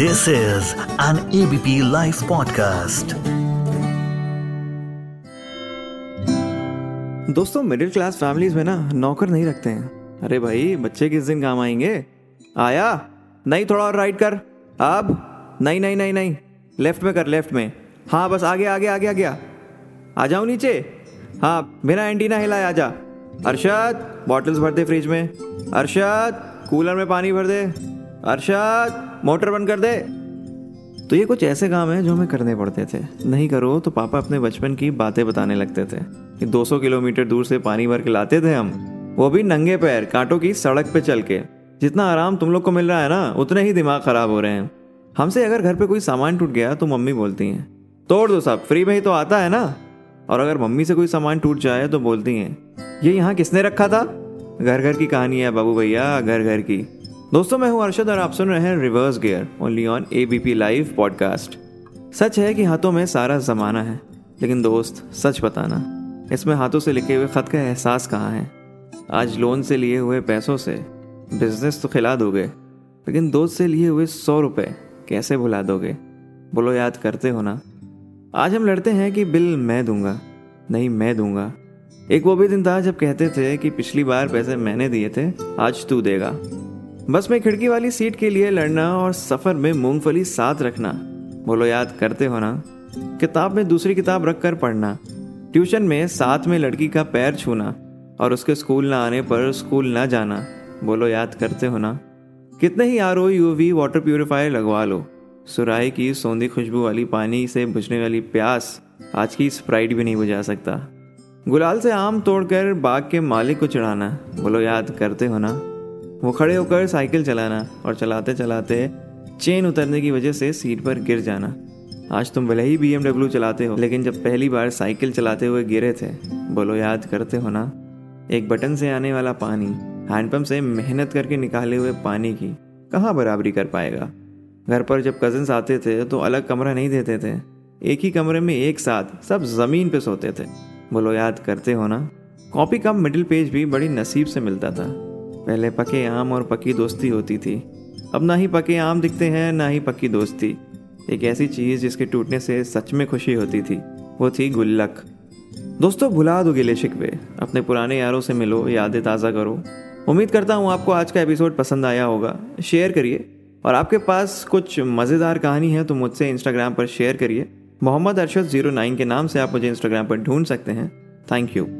This is an ABP Life podcast. दोस्तों middle class families में ना नौकर नहीं रखते हैं। अरे भाई, बच्चे किस दिन काम आएँगे? आया? नहीं, थोड़ा और राइट कर। अब? नहीं नहीं नहीं नहीं। लेफ़्ट में कर लेफ़्ट में। हाँ बस आगे आगे आगे आ गया आ जाओ नीचे? हाँ बिना एंटीना हिलाए आ जा। अरशद बॉटल्स भर दे फ्रिज में। अरशद कूलर में पानी भर दे। अरशद मोटर बंद कर दे। तो ये कुछ ऐसे काम हैं जो हमें करने पड़ते थे। नहीं करो तो पापा अपने बचपन की बातें बताने लगते थे कि 200 किलोमीटर दूर से पानी भर के लाते थे हम। वो भी नंगे पैर, कांटों की सड़क पे चल के। जितना आराम तुम लोग को मिल रहा है ना, उतने ही दिमाग खराब हो रहे हैं। हमसे अगर घर पे कोई सामान टूट गया तो मम्मी बोलती हैं, तोड़ दो साहब फ्री में ही तो आता है ना? और अगर मम्मी से कोई सामान टूट जाए तो बोलती हैं, ये यहाँ किसने रखा था? घर घर की कहानी है बाबू भैया घर घर की। दोस्तों, मैं हूँ अरशद और आप सुन रहे हैं reverse gear only on A B P live podcast सच है कि हाथों में सारा जमाना है, लेकिन दोस्त, सच बताना, इसमें हाथों से लिखे हुए खत का एहसास कहाँ है? आज लोन से लिए हुए पैसों से बिज़नेस तो खिला दोगे, लेकिन दोस्त से लिए हुए सौ रुपए कैसे भुला दोगे? बोलो, याद करते हो ना? आज हम लड़ते हैं कि बिल मैं दूँगा, नहीं मैं दूँगा। एक वो भी दिन था जब कहते थे कि पिछली बार पैसे मैंने दिए थे, आज तू देगा। बस में खिड़की वाली सीट के लिए लड़ना और सफ़र में मूंगफली साथ रखना। बोलो, याद करते हो ना? किताब में दूसरी किताब रख कर पढ़ना। ट्यूशन में साथ में लड़की का पैर छूना और उसके स्कूल ना आने पर स्कूल ना जाना। बोलो, याद करते हो ना? कितने ही R O U V, water purifier लगवा लो। सुराई की सौंधी खुशबू वाली पानी से बुझने वाली प्यास आज की स्प्राइट भी नहीं बुझा सकता। गुलाल से आम तोड़कर बाग के मालिक को चढ़ाना। बोलो, याद करते हो ना? वो खड़े होकर साइकिल चलाना और चलाते चलाते चेन उतरने की वजह से सीट पर गिर जाना। आज तुम भले ही बी चलाते हो, लेकिन जब पहली बार साइकिल चलाते हुए गिरे थे, बोलो याद करते हो ना? एक बटन से आने वाला पानी हैंडपम्प से मेहनत करके निकाले हुए पानी की, कहाँ बराबरी कर पाएगा? घर पर जब कजिन्स आते थे तो अलग कमरा नहीं देते थे। एक ही कमरे में एक साथ सब ज़मीन पे सोते थे। बोलो याद करते हो ना? कॉपी कम मिडिल पेज भी बड़ी नसीब से मिलता था। पहले पके आम और पक्की दोस्ती होती थी। अब ना ही पके आम दिखते हैं, ना ही पक्की दोस्ती। एक ऐसी चीज़ जिसके टूटने से सच में खुशी होती थी, वो थी गुल्लक। दोस्तों, भुला दो गिले शिकवे अपने पुराने यारों से मिलो, यादें ताज़ा करो। उम्मीद करता हूँ आपको आज का एपिसोड पसंद आया होगा। शेयर करिए। और आपके पास कुछ मज़ेदार कहानी है तो मुझसे इंस्टाग्राम पर शेयर करिए। मोहम्मद अरशद ज़ीरो नाइन के नाम से आप मुझे इंस्टाग्राम पर ढूंढ सकते हैं। Thank you.